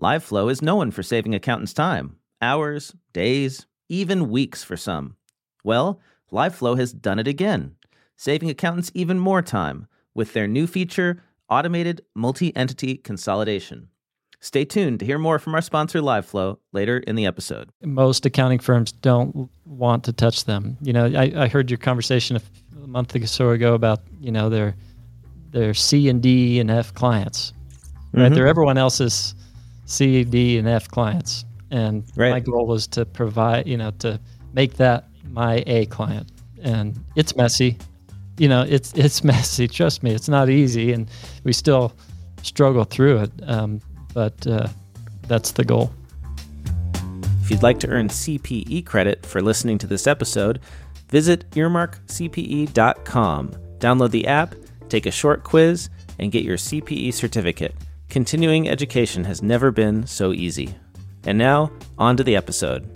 LiveFlow is known for saving accountants time hours, days, even weeks for some. Well, LiveFlow has done it again, saving accountants even more time with their new feature, Automated Multi Entity Consolidation. Stay tuned to hear more from our sponsor, LiveFlow, later in the episode. Most accounting firms don't want to touch them. You know, I, I heard your conversation a month or so ago about you know their their C and D and F clients, right? Mm-hmm. They're everyone else's C, D, and F clients, and Right. my goal was to provide, you know, to make that my A client, and it's messy. You know, it's it's messy. Trust me, it's not easy, and we still struggle through it. Um, but uh, that's the goal. If you'd like to earn CPE credit for listening to this episode, visit earmarkcpe.com. Download the app, take a short quiz, and get your CPE certificate. Continuing education has never been so easy. And now, on to the episode.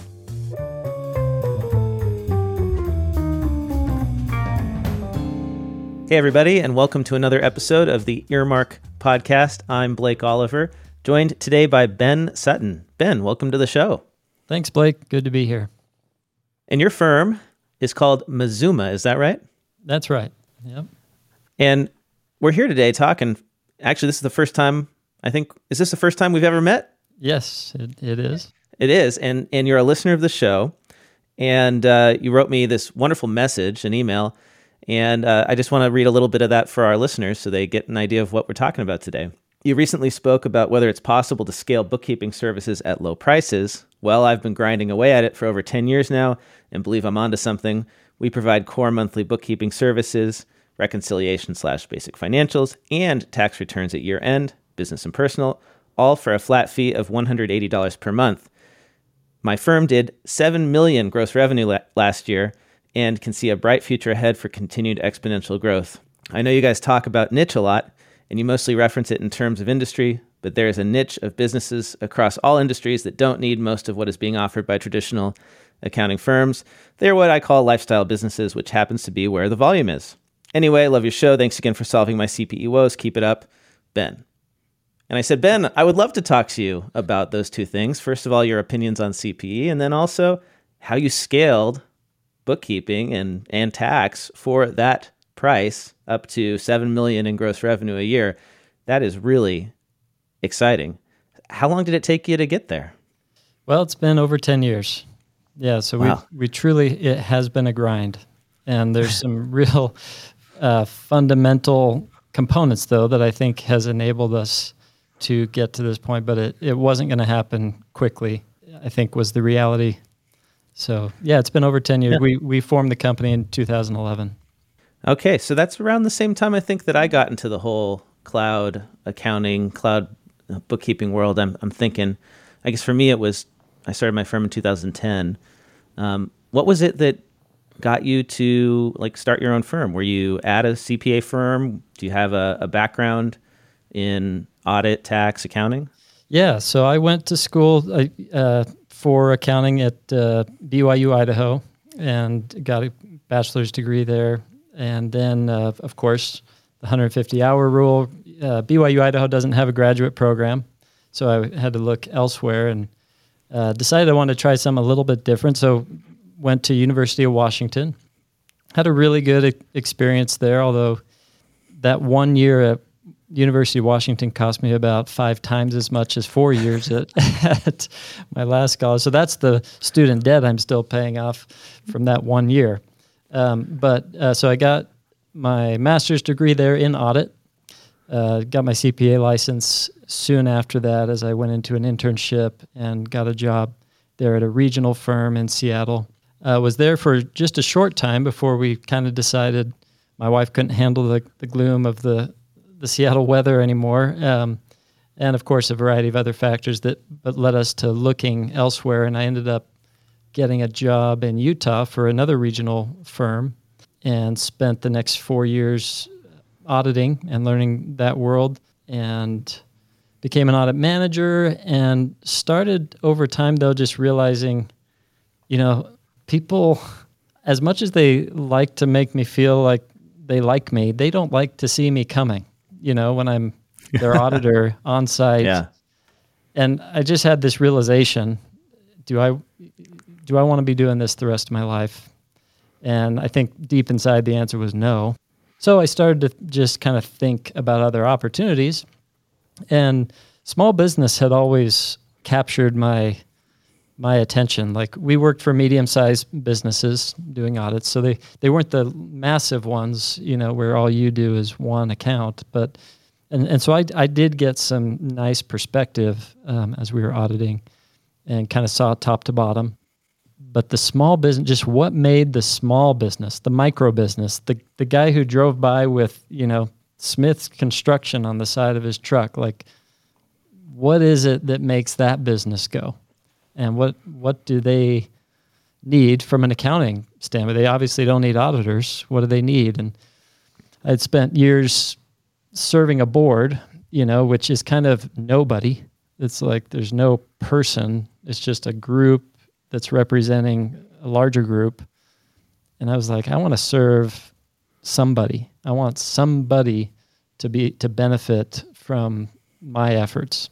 Hey, everybody, and welcome to another episode of the Earmark Podcast. I'm Blake Oliver, joined today by Ben Sutton. Ben, welcome to the show. Thanks, Blake. Good to be here. And your firm is called Mazuma, is that right? That's right. Yep. And we're here today talking. Actually, this is the first time, I think, is this the first time we've ever met? Yes, it, it is. It is. And, and you're a listener of the show. And uh, you wrote me this wonderful message, an email. And uh, I just want to read a little bit of that for our listeners so they get an idea of what we're talking about today. You recently spoke about whether it's possible to scale bookkeeping services at low prices. Well, I've been grinding away at it for over 10 years now and believe I'm onto something. We provide core monthly bookkeeping services, reconciliation slash basic financials, and tax returns at year end, business and personal, all for a flat fee of $180 per month. My firm did 7 million gross revenue la- last year and can see a bright future ahead for continued exponential growth. I know you guys talk about niche a lot and you mostly reference it in terms of industry, but there is a niche of businesses across all industries that don't need most of what is being offered by traditional accounting firms. They're what I call lifestyle businesses, which happens to be where the volume is. Anyway, love your show. Thanks again for solving my CPE woes. Keep it up, Ben. And I said, Ben, I would love to talk to you about those two things. First of all, your opinions on CPE, and then also how you scaled bookkeeping and, and tax for that price up to 7 million in gross revenue a year. That is really exciting. How long did it take you to get there? Well, it's been over 10 years. Yeah, so Wow. we we truly it has been a grind. And there's some real uh, fundamental components though that I think has enabled us to get to this point, but it, it wasn't going to happen quickly. I think was the reality. So, yeah, it's been over 10 years. Yeah. We we formed the company in 2011. Okay, so that's around the same time I think that I got into the whole cloud accounting, cloud uh, bookkeeping world. I'm, I'm thinking, I guess for me, it was I started my firm in 2010. Um, what was it that got you to like start your own firm? Were you at a CPA firm? Do you have a, a background in audit, tax, accounting? Yeah, so I went to school uh, uh, for accounting at uh, BYU Idaho and got a bachelor's degree there. And then, uh, of course, the 150 hour rule. Uh, BYU Idaho doesn't have a graduate program, so I had to look elsewhere and uh, decided I wanted to try something a little bit different. So went to University of Washington. Had a really good experience there, although that one year at University of Washington cost me about five times as much as four years at, at my last college. So that's the student debt I'm still paying off from that one year. Um, but uh, so I got my master's degree there in audit. Uh, got my CPA license soon after that as I went into an internship and got a job there at a regional firm in Seattle. Uh, was there for just a short time before we kind of decided my wife couldn't handle the, the gloom of the, the Seattle weather anymore. Um, and of course, a variety of other factors that but led us to looking elsewhere. And I ended up getting a job in Utah for another regional firm and spent the next four years auditing and learning that world and became an audit manager and started over time though just realizing you know people as much as they like to make me feel like they like me they don't like to see me coming you know when i'm their auditor on site Yeah. and I just had this realization: Do I do I want to be doing this the rest of my life? And I think deep inside the answer was no. So I started to just kind of think about other opportunities, and small business had always captured my my attention. Like we worked for medium-sized businesses doing audits, so they they weren't the massive ones, you know, where all you do is one account. But and and so I I did get some nice perspective um, as we were auditing, and kind of saw top to bottom. But the small business, just what made the small business, the micro business, the the guy who drove by with you know Smith's construction on the side of his truck, like what is it that makes that business go? And what what do they need from an accounting standpoint? They obviously don't need auditors. What do they need? And I'd spent years serving a board, you know, which is kind of nobody. It's like there's no person. It's just a group that's representing a larger group. And I was like, I want to serve somebody. I want somebody to be to benefit from my efforts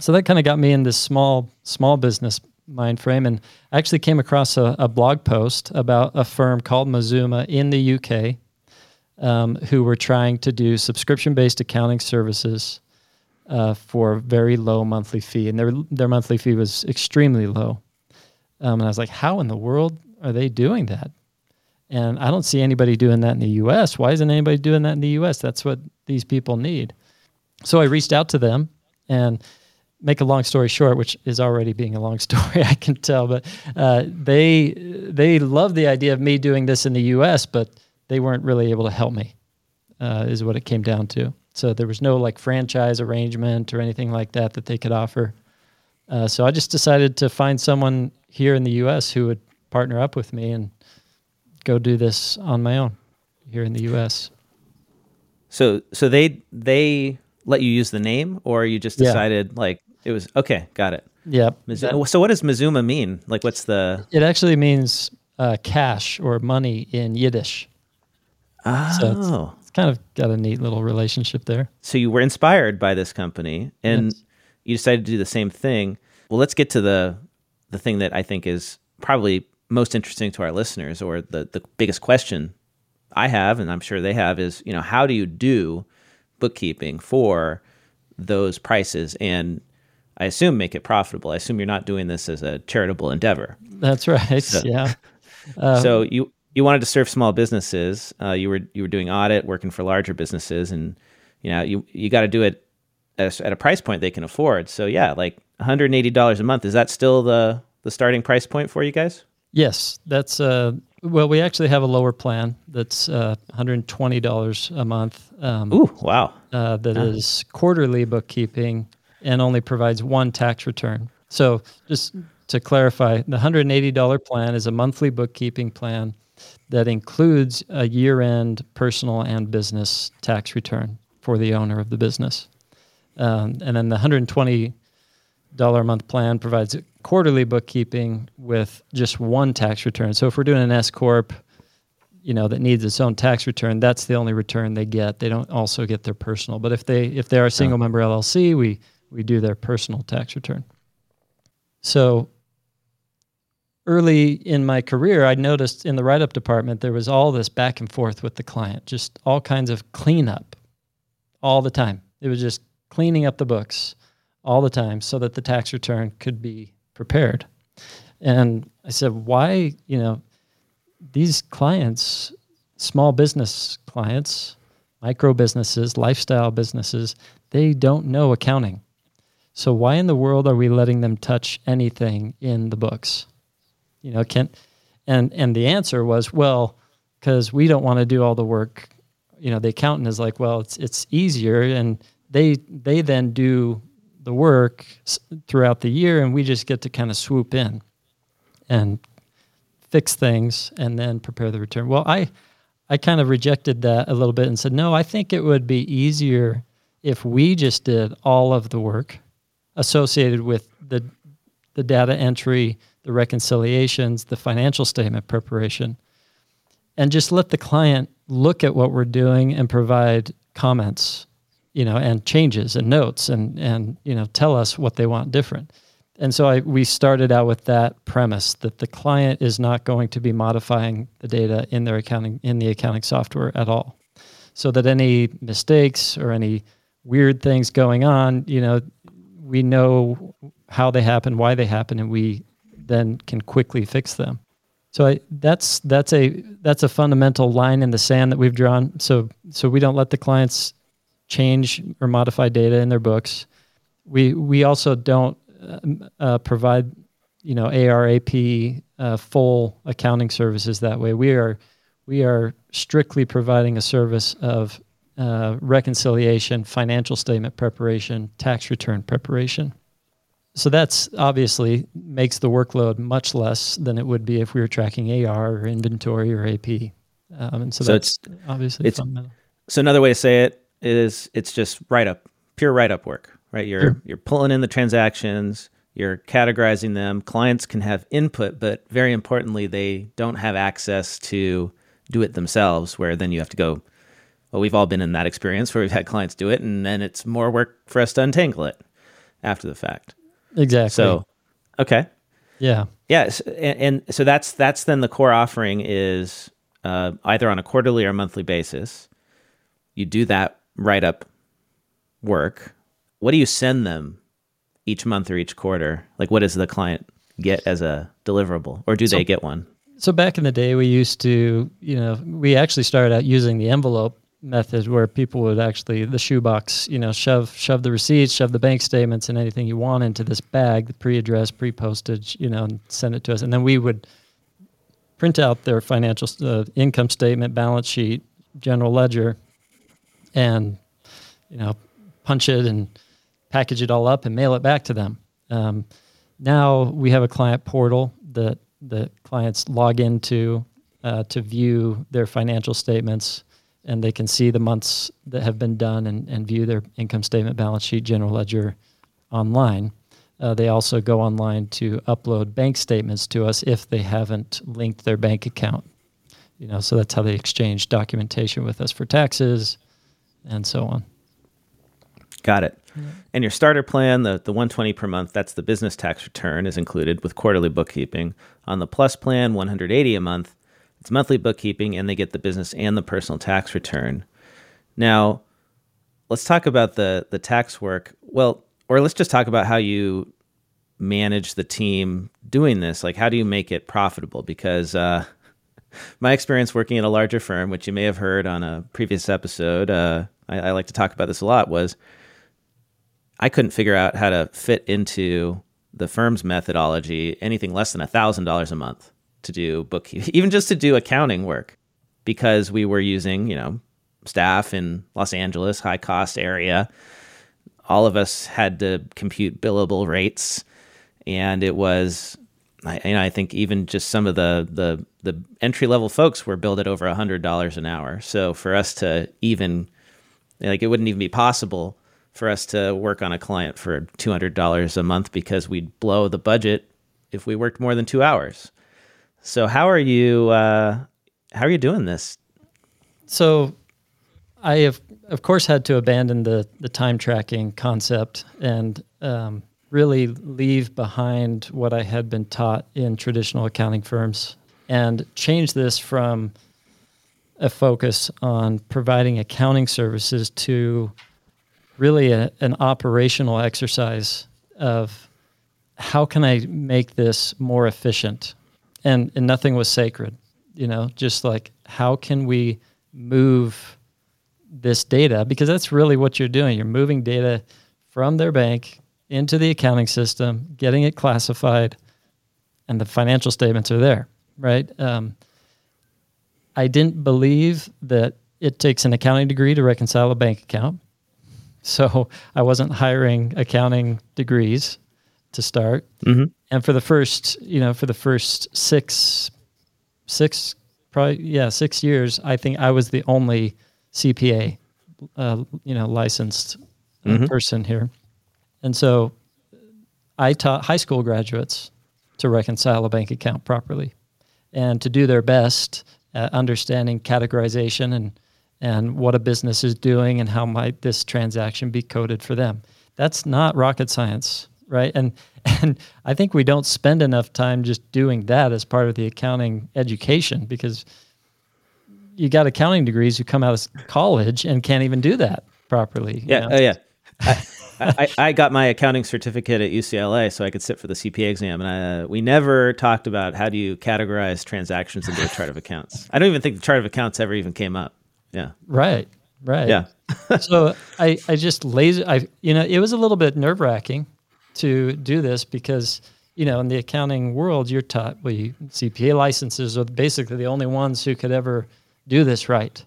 so that kind of got me in this small small business mind frame and I actually came across a, a blog post about a firm called Mazuma in the UK um, who were trying to do subscription based accounting services uh, for a very low monthly fee and their their monthly fee was extremely low. Um, and I was like how in the world are they doing that? And I don't see anybody doing that in the US why isn't anybody doing that in the US that's what these people need. So I reached out to them and make a long story short, which is already being a long story, I can tell, but uh, they they love the idea of me doing this in the U.S., but they weren't really able to help me. Uh, is what it came down to. So there was no like franchise arrangement or anything like that that they could offer. Uh, so I just decided to find someone here in the U.S. who would partner up with me and go do this on my own here in the U.S. So so they they let you use the name, or you just decided yeah. like it was okay. Got it. Yep. So what does Mazuma mean? Like, what's the? It actually means uh, cash or money in Yiddish. Oh. So it's, it's, kind of got a neat little relationship there. So you were inspired by this company, and yes. you decided to do the same thing. Well, let's get to the the thing that I think is probably most interesting to our listeners, or the the biggest question I have, and I'm sure they have, is you know how do you do bookkeeping for those prices and I assume make it profitable. I assume you're not doing this as a charitable endeavor. That's right. So, yeah. Um, so you you wanted to serve small businesses. Uh, you were you were doing audit, working for larger businesses, and you know you you got to do it at a, at a price point they can afford. So yeah, like 180 dollars a month. Is that still the the starting price point for you guys? Yes, that's uh. Well, we actually have a lower plan that's uh, $120 a month. Um, Ooh, wow! Uh, that is quarterly bookkeeping and only provides one tax return. So, just to clarify, the $180 plan is a monthly bookkeeping plan that includes a year end personal and business tax return for the owner of the business. Um, and then the $120 a month plan provides quarterly bookkeeping with just one tax return. So, if we're doing an S Corp, you know that needs its own tax return that's the only return they get they don't also get their personal but if they if they are a single member llc we we do their personal tax return. So early in my career, I noticed in the write up department there was all this back and forth with the client, just all kinds of cleanup all the time. It was just cleaning up the books all the time so that the tax return could be prepared. And I said, why, you know, these clients, small business clients, micro businesses, lifestyle businesses, they don't know accounting. So why in the world are we letting them touch anything in the books? You know, can and and the answer was, well, because we don't want to do all the work. You know, the accountant is like, well, it's it's easier, and they they then do the work throughout the year, and we just get to kind of swoop in and fix things and then prepare the return. Well, I I kind of rejected that a little bit and said, no, I think it would be easier if we just did all of the work associated with the the data entry, the reconciliations, the financial statement preparation, and just let the client look at what we're doing and provide comments you know, and changes and notes and and you know tell us what they want different. And so I, we started out with that premise that the client is not going to be modifying the data in their accounting in the accounting software at all, so that any mistakes or any weird things going on, you know, we know how they happen, why they happen, and we then can quickly fix them. So I, that's that's a that's a fundamental line in the sand that we've drawn. So so we don't let the clients change or modify data in their books. We we also don't uh, uh, provide you know ARAP uh, full accounting services that way. We are we are strictly providing a service of uh, reconciliation, financial statement preparation, tax return preparation so that's obviously makes the workload much less than it would be if we were tracking AR or inventory or AP. Um, and so, so that's it's, obviously it's, fundamental. So another way to say it is it's just write up, pure write up work, right? You're sure. you're pulling in the transactions, you're categorizing them. Clients can have input, but very importantly, they don't have access to do it themselves. Where then you have to go. Well, we've all been in that experience where we've had clients do it, and then it's more work for us to untangle it after the fact. Exactly. So, okay. Yeah. Yes, and, and, so that's that's then the core offering is uh, either on a quarterly or monthly basis. You do that write up work. What do you send them each month or each quarter? Like, what does the client get as a deliverable, or do so, they get one? So back in the day, we used to, you know, we actually started out using the envelope method where people would actually the shoebox, you know, shove shove the receipts, shove the bank statements, and anything you want into this bag, the pre-addressed, pre-postage, you know, and send it to us, and then we would print out their financial uh, income statement, balance sheet, general ledger, and you know, punch it and package it all up and mail it back to them. Um, now we have a client portal that the clients log into uh, to view their financial statements and they can see the months that have been done and, and view their income statement, balance sheet, general ledger online. Uh, they also go online to upload bank statements to us if they haven't linked their bank account. You know, so that's how they exchange documentation with us for taxes and so on. Got it. Yeah. And your starter plan, the, the 120 per month, that's the business tax return is included with quarterly bookkeeping. On the plus plan, 180 a month, it's monthly bookkeeping, and they get the business and the personal tax return. Now, let's talk about the the tax work. Well, or let's just talk about how you manage the team doing this. Like, how do you make it profitable? Because uh, my experience working at a larger firm, which you may have heard on a previous episode, uh, I, I like to talk about this a lot, was I couldn't figure out how to fit into the firm's methodology anything less than a thousand dollars a month to do bookkeeping, even just to do accounting work, because we were using, you know, staff in Los Angeles, high cost area. All of us had to compute billable rates, and it was, I, you know, I think even just some of the the the entry level folks were billed at over a hundred dollars an hour. So for us to even, like, it wouldn't even be possible for us to work on a client for two hundred dollars a month because we'd blow the budget if we worked more than two hours. So how are you? Uh, how are you doing this? So, I have, of course, had to abandon the the time tracking concept and um, really leave behind what I had been taught in traditional accounting firms and change this from a focus on providing accounting services to really a, an operational exercise of how can I make this more efficient and and nothing was sacred you know just like how can we move this data? Because that's really what you're doing. You're moving data from their bank into the accounting system getting it classified and the financial statements are there right? Um, i didn't believe that it takes an accounting degree to reconcile a bank account. So i wasn't hiring accounting degrees to start. Mm-hmm and for the first, you know, for the first six, six, probably yeah, six years, I think I was the only CPA, uh, you know, licensed uh, mm-hmm. person here, and so I taught high school graduates to reconcile a bank account properly, and to do their best at understanding categorization and and what a business is doing and how might this transaction be coded for them. That's not rocket science, right? And and I think we don't spend enough time just doing that as part of the accounting education because you got accounting degrees who come out of college and can't even do that properly. Yeah, oh yeah. I, I, I, got my accounting certificate at UCLA so I could sit for the CPA exam, and I, uh, we never talked about how do you categorize transactions into a chart of accounts. I don't even think the chart of accounts ever even came up. Yeah. Right. Right. Yeah. so I, I just lazy. I you know it was a little bit nerve wracking to do this because you know in the accounting world you're taught well CPA licenses are basically the only ones who could ever do this right.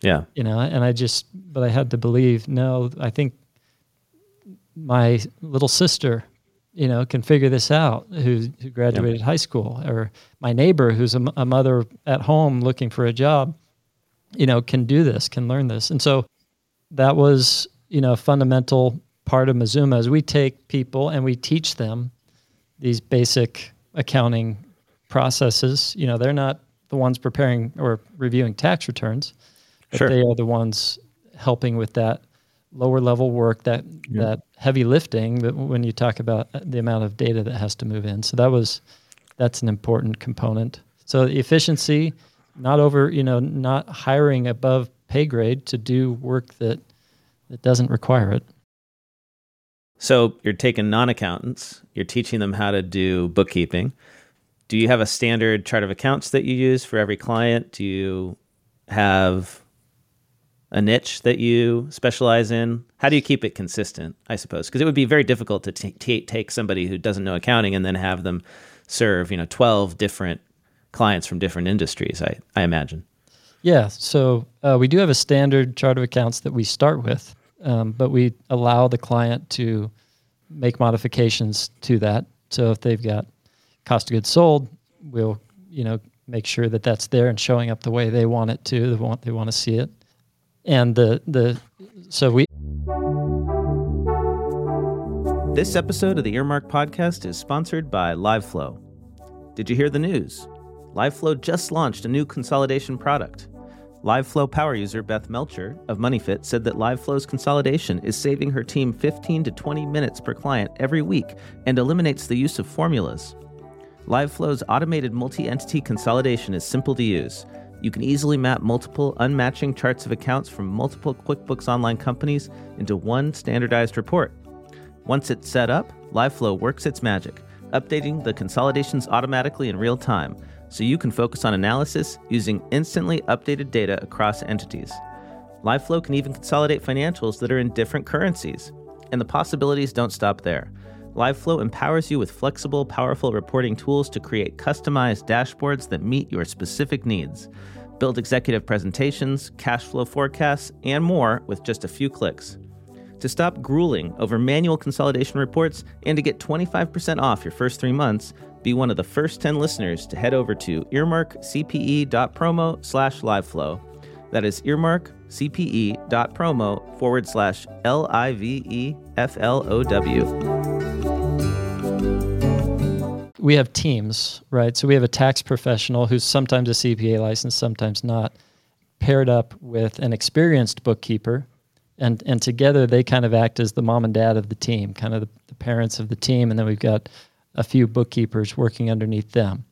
Yeah. You know, and I just but I had to believe no. I think my little sister you know, can figure this out who, who graduated high school, or my neighbor who's a, a, mother at home looking for a job, you know, can do this, can learn this. And so that was, you know, a fundamental part of Mazuma is we take people and we teach them these basic accounting processes. You know, they're not the ones preparing or reviewing tax returns, but sure. they are the ones helping with that lower level work, that yeah. that heavy lifting. That when you talk about uh, the amount of data that has to move in, so that was that's an important component. So efficiency, not over, you know, not hiring above pay grade to do work that that doesn't require it. So you're taking non-accountants, you're teaching them how to do bookkeeping. Do you have a standard chart of accounts that you use for every client? Do you have a niche that you specialize in? How do you keep it consistent, I suppose? Because it would be very difficult to t- t- take somebody who doesn't know accounting and then have them serve, you know, 12 different clients from different industries, I, I imagine. Yeah, so uh, we do have a standard chart of accounts that we start with, um, but we allow the client to make modifications to that. So if they've got cost of goods sold, we'll you know make sure that that's there and showing up the way they want it to. They want they want to see it and the the so we This episode of the Earmark podcast is sponsored by LiveFlow. Did you hear the news? LiveFlow just launched a new consolidation product. LiveFlow power user Beth Melcher of MoneyFit said that LiveFlow's consolidation is saving her team 15 to 20 minutes per client every week and eliminates the use of formulas. LiveFlow's automated multi entity consolidation is simple to use. You can easily map multiple unmatching charts of accounts from multiple QuickBooks Online companies into one standardized report. Once it's set up, LiveFlow works its magic, updating the consolidations automatically in real time, so you can focus on analysis using instantly updated data across entities. LiveFlow can even consolidate financials that are in different currencies. And the possibilities don't stop there. LiveFlow empowers you with flexible, powerful reporting tools to create customized dashboards that meet your specific needs. Build executive presentations, cash flow forecasts, and more with just a few clicks. To stop grueling over manual consolidation reports and to get 25% off your first three months, be one of the first 10 listeners to head over to earmarkcpe.promo slash liveflow. That is earmarkcpe.promo forward slash L I V E F L O W we have teams, right? So we have a tax professional who's sometimes a CPA license, sometimes not, paired up with an experienced bookkeeper. And, and together they kind of act as the mom and dad of the team, kind of the, the parents of the team. And then we've got a few bookkeepers working underneath them.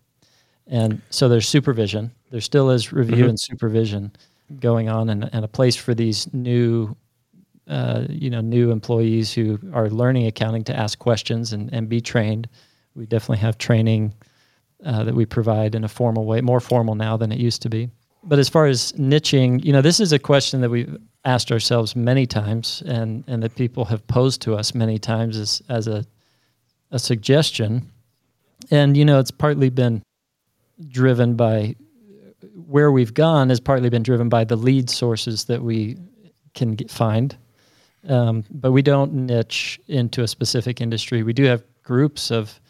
And so there's supervision. There still is review mm-hmm. and supervision going on, and, and a place for these new, uh, you know, new employees who are learning accounting to ask questions and, and be trained we definitely have training uh, that we provide in a formal way, more formal now than it used to be. But as far as niching, you know, this is a question that we've asked ourselves many times, and and that people have posed to us many times as as a a suggestion. And you know, it's partly been driven by where we've gone has partly been driven by the lead sources that we can get, find. Um, but we don't niche into a specific industry. We do have groups of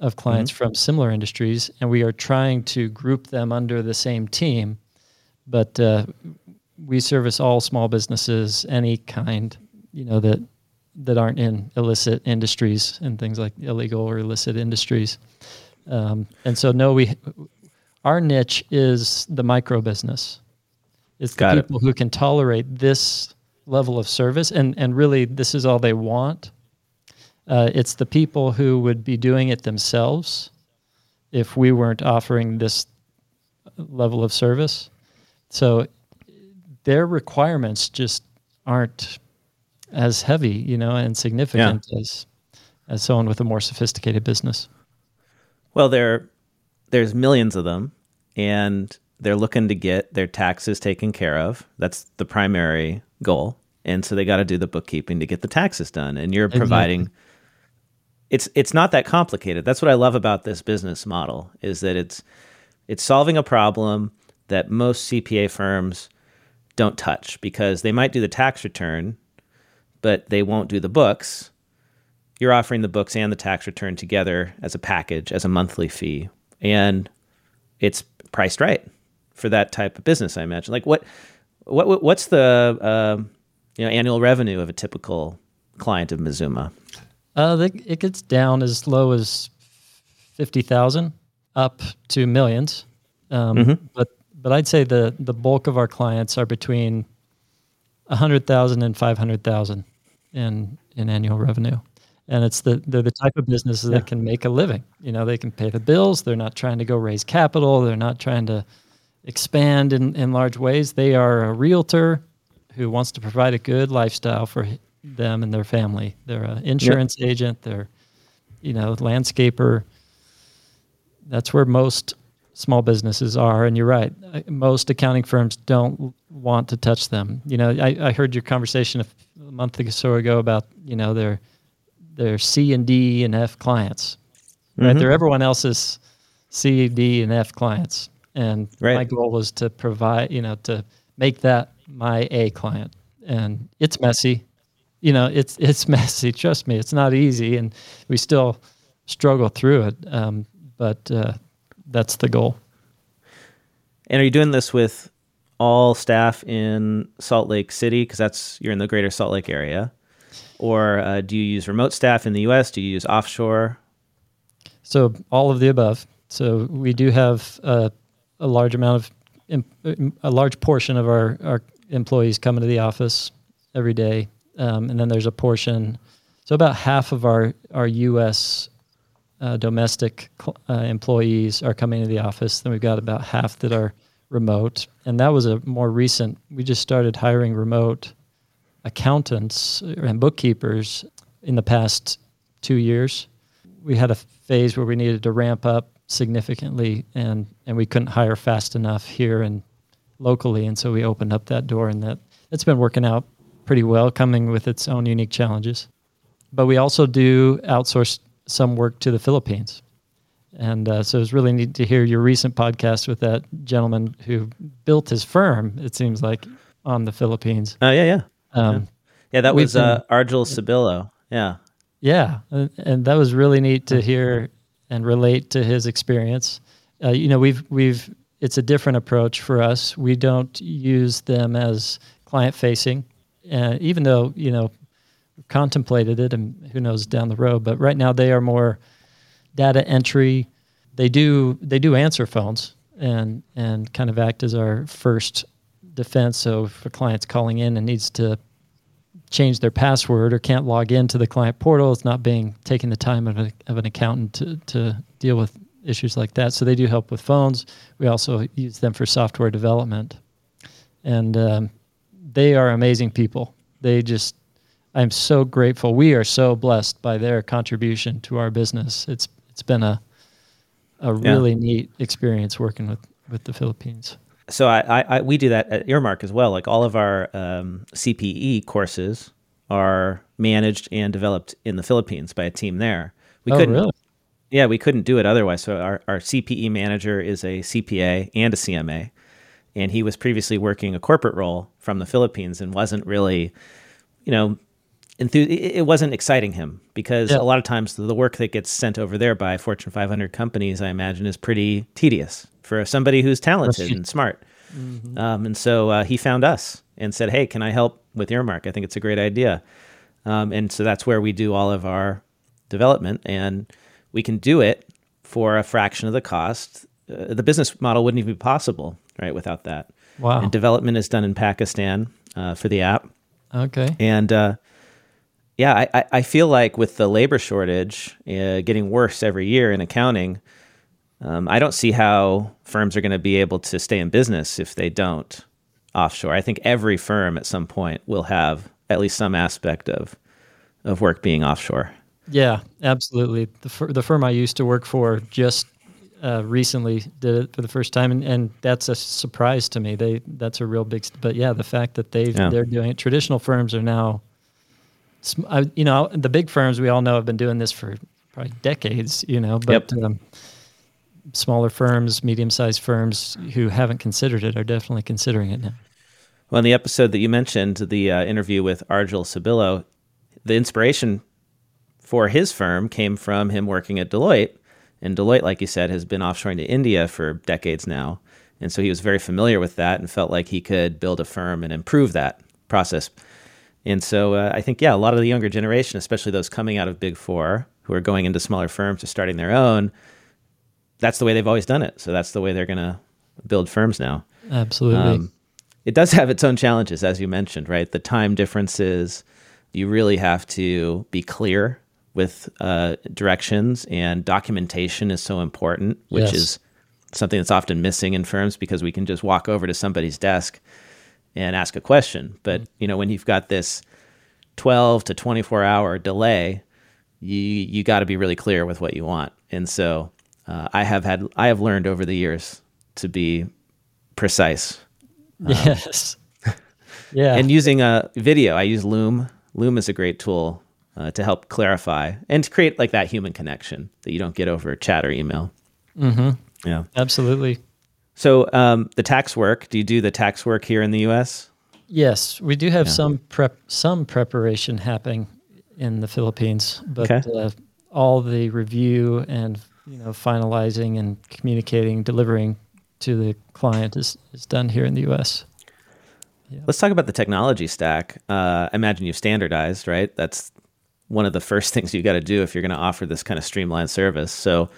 of clients mm-hmm. from similar industries, and we are trying to group them under the same team. But uh, we service all small businesses, any kind, you know that that aren't in illicit industries and things like illegal or illicit industries. Um, and so, no, we our niche is the micro business. It's the Got it. people who can tolerate this level of service, and and really, this is all they want. Uh, it's the people who would be doing it themselves if we weren't offering this level of service. So their requirements just aren't as heavy, you know, and significant as as someone with a more sophisticated business. Well, there, there's millions of them, and they're looking to get their taxes taken care of. That's the primary goal, and so they got to do the bookkeeping to get the taxes done. And you're providing. It's it's not that complicated. That's what I love about this business model is that it's it's solving a problem that most CPA firms don't touch because they might do the tax return, but they won't do the books you're offering the books and the tax return together as a package as a monthly fee and it's priced right for that type of business i imagine like what what what's the uh, you know annual revenue of a typical client of Mazuma? Uh, they, it gets down as low as fifty thousand, up to millions. Um, Mm-hmm. But but I'd say the the bulk of our clients are between a hundred thousand and five hundred thousand in in annual revenue, and it's the they're the type of businesses Yeah. that can make a living. You know, they can pay the bills. They're not trying to go raise capital. They're not trying to expand in, in large ways. They are a realtor who wants to provide a good lifestyle for them and their family. They're an insurance agent. They're, you know, landscaper. That's where most small businesses are. And you're right. Uh, Most accounting firms don't want to touch them. You know, I, I heard your conversation a month or so ago about, you know, their their C and D and F clients. Right. Mhm. They're everyone else's C, D, and F clients. And Right. my goal was to provide, you know, to make that my A client. And it's messy. You know, it's it's messy. Trust me, it's not easy, and we still struggle through it. Um, but uh, that's the goal. And are you doing this with all staff in Salt Lake City because that's you're in the greater Salt Lake area, or uh, do you use remote staff in the U.S.? Do you use offshore? So all of the above. So we do have uh, a large amount of a large portion of our, our employees come into the office every day, um, and then there's a portion. So about half of our our U.S. Uh, domestic uh, employees are coming to the office. Then we've got about half that are remote, and that was a more recent. We just started hiring remote accountants and bookkeepers in the past two years we had a phase where we needed to ramp up significantly and and we couldn't hire fast enough here and locally and so we opened up that door and that it's been working out pretty well coming with its own unique challenges but we also do outsource some work to the philippines and uh, so it was really neat to hear your recent podcast with that gentleman who built his firm it seems like on the philippines Oh yeah, yeah, um, yeah. That We've was uh, Argel Sabillo. Yeah, Yeah, and, and that was really neat to hear and relate to his experience. Uh, you know, we've we've it's a different approach for us. We don't use them as client facing, uh, even though you know contemplated it, and who knows down the road. But right now they are more data entry. They do they do answer phones and and kind of act as our first defense. So if a client's calling in and needs to change their password or can't log into the client portal, it's not being taking the time of, a, of an accountant to, to deal with issues like that. So they do help with phones. We also use them for software development, and um, they are amazing people. They just, I'm so grateful. We are so blessed by their contribution to our business. It's it's been a a Yeah. really neat experience working with with the Philippines. so I, I, I we do that at Earmark as well. Like all of our um, CPE courses are managed and developed in the Philippines by a team there. We oh, couldn't, really? yeah, we couldn't do it otherwise. So our, our CPE manager is a CPA and a CMA, and he was previously working a corporate role from the Philippines and wasn't really, you know, enthu- it it wasn't exciting him because Yeah. a lot of times the work that gets sent over there by Fortune 500 companies, I imagine, is pretty tedious for somebody who's talented and smart. Mm-hmm. Um, and so uh, he found us and said, "Hey, can I help with Earmark? I think it's a great idea." Um, and so that's where we do all of our development, and we can do it for a fraction of the cost. Uh, the business model wouldn't even be possible, right, without that. Wow. And development is done in Pakistan uh, for the app. Okay. And uh, yeah, I- I, feel like with the labor shortage uh, getting worse every year in accounting, um, I don't see how firms are going to be able to stay in business if they don't offshore. I think every firm at some point will have at least some aspect of of work being offshore. Yeah, absolutely. The fir- the firm I used to work for just uh, recently did it for the first time, and, and that's a surprise to me. They that's a real big. But yeah, the fact that they Yeah. they're doing it. Traditional firms are now, I, you know, the big firms we all know have been doing this for probably decades. You know, but um, smaller firms, medium sized firms who haven't considered it are definitely considering it now. Well, in the episode that you mentioned, the uh, interview with Argel Sabillo, the inspiration for his firm came from him working at Deloitte. And Deloitte, like you said, has been offshoring to India for decades now. And so he was very familiar with that and felt like he could build a firm and improve that process. And so uh, I think, yeah, a lot of the younger generation, especially those coming out of Big Four who are going into smaller firms or starting their own, that's the way they've always done it. So that's the way they're going to build firms now. Absolutely. Um, it does have its own challenges, as you mentioned, right? The time differences. You really have to be clear with uh, directions, and documentation is so important, which Yes. is something that's often missing in firms because we can just walk over to somebody's desk and ask a question. But you know, when you've got this twelve to twenty-four hour delay, you you got to be really clear with what you want. And so, uh, I have had I have learned over the years to be precise yes. yeah. and using a video i use loom loom is a great tool uh, to help clarify and to create like that human connection that you don't get over chat or email Mm-hmm. yeah Absolutely. So um, the tax work do you do the tax work here in the us Yes, we do have Yeah. some prep, some preparation happening in the Philippines, but Okay. uh, all the review and you know finalizing and communicating, delivering to the client is is done here in the U.S. let's talk about the technology stack uh, i imagine you've standardized right that's one of the first things you got to do if you're going to offer this kind of streamlined service so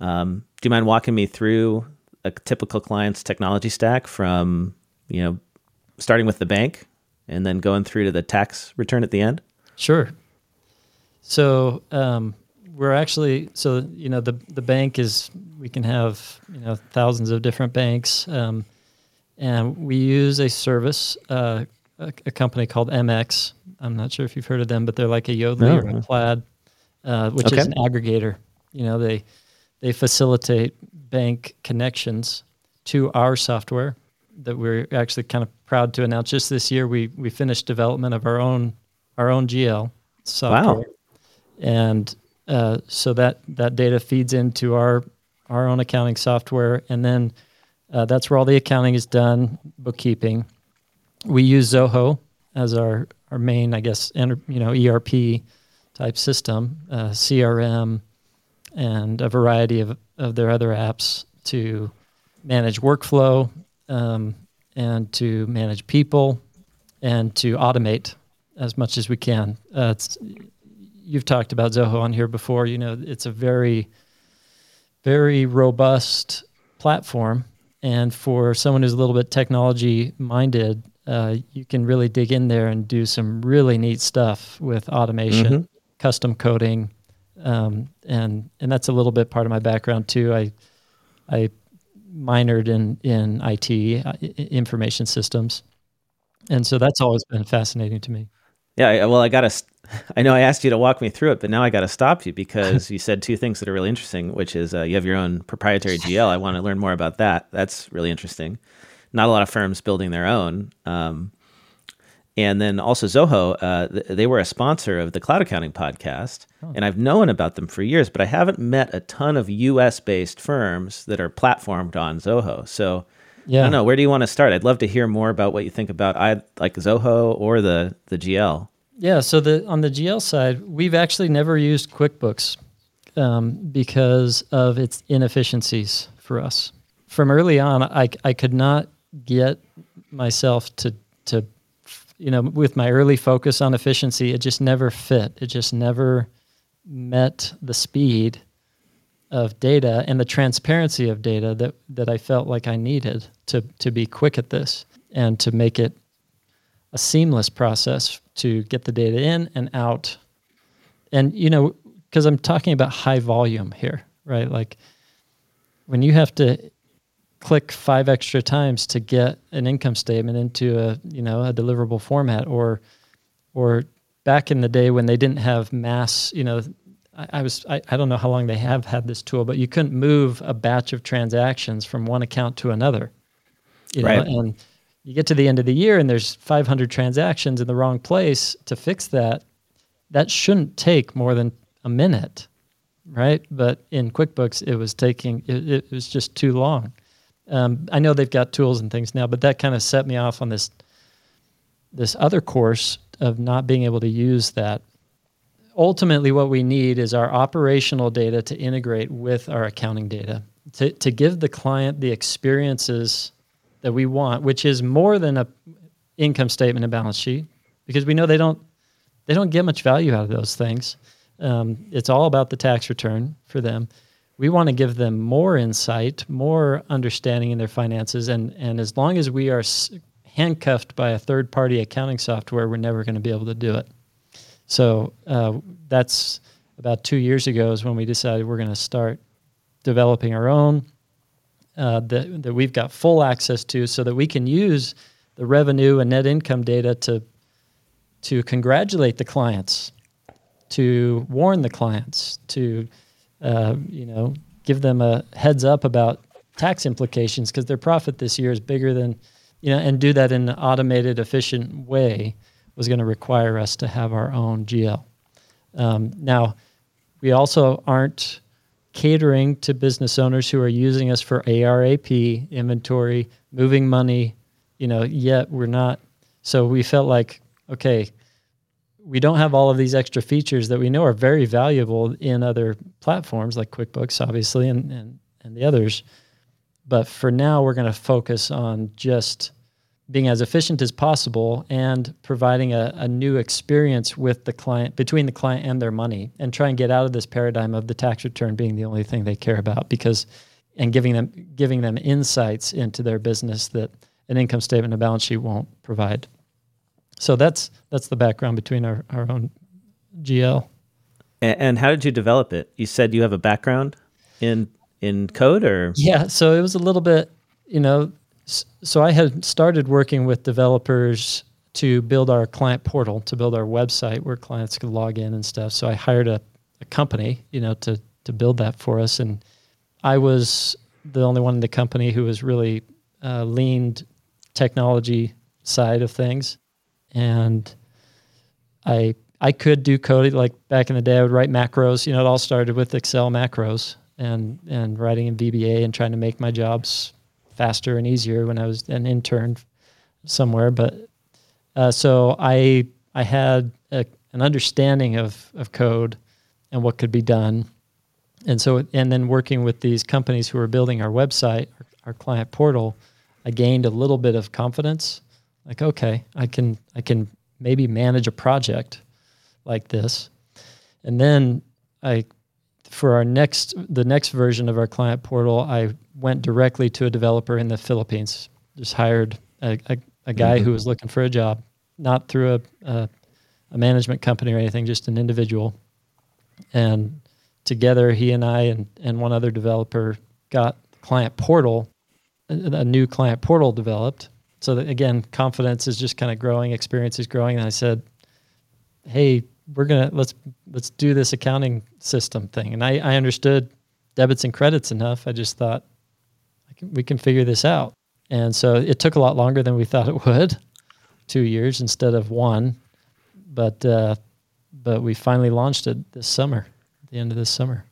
um, do you mind walking me through a typical client's technology stack from you know starting with the bank and then going through to the tax return at the end Sure. So um, we're actually so you know the the bank is we can have you know thousands of different banks, um, and we use a service uh, a, a company called MX. I'm not sure if you've heard of them, but they're like a Yodlee No. or a Plaid, uh, which Okay. is an aggregator. You know they they facilitate bank connections to our software that we're actually kind of proud to announce. Just this year, we we finished development of our own our own GL software, and uh, so that that data feeds into our our own accounting software, and then uh, that's where all the accounting is done, bookkeeping. We use Zoho as our our main, I guess, enter, you know, ERP type system, uh, CRM, and a variety of of their other apps to manage workflow um, and to manage people and to automate as much as we can. Uh, it's, you've talked about Zoho on here before. You know, it's a very, very robust platform, and for someone who's a little bit technology minded, uh, you can really dig in there and do some really neat stuff with automation, Mhm. custom coding, um, and and that's a little bit part of my background too. I I minored in in IT, uh, information systems, and so that's always been fascinating to me. Yeah, well, I got to. I know I asked you to walk me through it, but now I got to stop you because you said two things that are really interesting, which is uh, you have your own proprietary GL. I want to learn more about that. That's really interesting. Not a lot of firms building their own. Um, and then also Zoho, uh, th- they were a sponsor of the Cloud Accounting podcast, and I've known about them for years, but I haven't met a ton of U.S. based firms that are platformed on Zoho. So I Yeah, don't know. Where do you want to start? I'd love to hear more about what you think about I like Zoho or the the GL. Yeah, so the on the GL side, we've actually never used QuickBooks um, because of its inefficiencies for us. From early on, I, I could not get myself to to you know with my early focus on efficiency, it just never fit. It just never met the speed of data and the transparency of data that that I felt like I needed to to be quick at this and to make it a seamless process to get the data in and out. And you know, because I'm talking about high volume here, right? Like when you have to click five extra times to get an income statement into a you know a deliverable format. Or or back in the day when they didn't have mass you know I, I was I, I don't know how long they have had this tool but you couldn't move a batch of transactions from one account to another you know Right. and you get to the end of the year and there's 500 transactions in the wrong place to fix that that shouldn't take more than a minute right? But in quickbooks it was taking it, it was just too long um, i know they've got tools and things now but that kind of set me off on this this other course of not being able to use that. Ultimately what we need is our operational data to integrate with our accounting data to, to give the client the experiences that we want which is more than a income statement and balance sheet because we know they don't they don't get much value out of those things. Um, it's all about the tax return for them we want to give them more insight more understanding in their finances and and as long as we are handcuffed by a third party accounting software we're never going to be able to do it. So uh, that's about two years ago is when we decided we're going to start developing our own uh, that, that we've got full access to so that we can use the revenue and net income data to to congratulate the clients to warn the clients to uh, you know give them a heads up about tax implications because their profit this year is bigger than you know and do that in an automated efficient way was going to require us to have our own gl um, now we also aren't catering to business owners who are using us for ARAP inventory, moving money, you know, yet we're not. So we felt like, okay, we don't have all of these extra features that we know are very valuable in other platforms like QuickBooks, obviously, and, and, and the others. But for now, we're going to focus on just being as efficient as possible and providing a, a new experience with the client between the client and their money and try and get out of this paradigm of the tax return being the only thing they care about because and giving them giving them insights into their business that an income statement and balance sheet won't provide so that's that's the background between our, our own gl And, and how did you develop it? You said you have a background in in code, or Yeah, so it was a little bit, you know, so I had started working with developers to build our client portal, to build our website where clients could log in and stuff. So I hired a, a company, you know, to to build that for us, and I was the only one in the company who was really uh, leaned technology side of things, and I I could do coding like back in the day. I would write macros. You know, it all started with Excel macros and and writing in VBA and trying to make my jobs faster and easier when I was an intern somewhere. But uh, so I I had a, an understanding of of code and what could be done, and so and then working with these companies who were building our website, our, our client portal, I gained a little bit of confidence. Like okay, I can I can maybe manage a project like this, and then I for our next the next version of our client portal, I went directly to a developer in the Philippines. Just hired a, a, a guy who mm-hmm. was looking for a job, not through a, a a management company or anything, just an individual. And together, he and I and, and one other developer got client portal, a new client portal developed. So that again, confidence is just kind of growing, experience is growing. And I said, "Hey, we're gonna let's let's do this accounting system thing." And I, I understood debits and credits enough. I just thought I can, we can figure this out. And so it took a lot longer than we thought it would, two years instead of one. But uh, but we finally launched it this summer, at the end of this summer.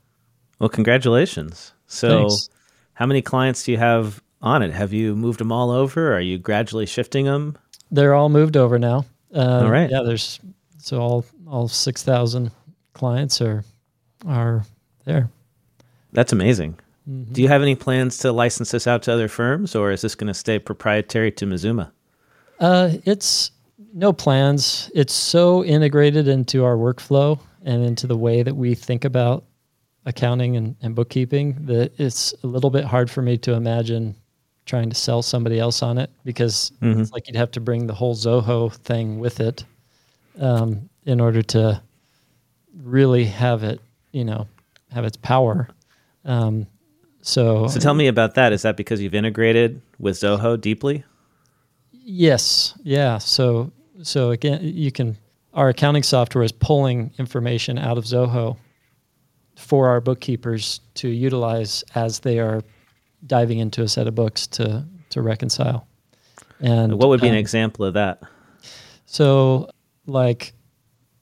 well, congratulations. So, Thanks. how many clients do you have on it? Have you moved them all over? Are you gradually shifting them? They're all moved over now. Uh, All right. Yeah, there's so all all six thousand clients are are there. That's amazing. Mm-hmm. Do you have any plans to license this out to other firms, or is this going to stay proprietary to Mazuma? Uh, it's no plans. It's so integrated into our workflow and into the way that we think about accounting and, and bookkeeping that it's a little bit hard for me to imagine trying to sell somebody else on it because Mhm. it's like you'd have to bring the whole Zoho thing with it um, in order to really have it, you know, have its power. Um, so, So tell me about that. Is that because you've integrated with Zoho deeply? Yes. Yeah. So so again, you can our accounting software is pulling information out of Zoho for our bookkeepers to utilize as they are diving into a set of books to to reconcile. And What would be an um, example of that? so, like,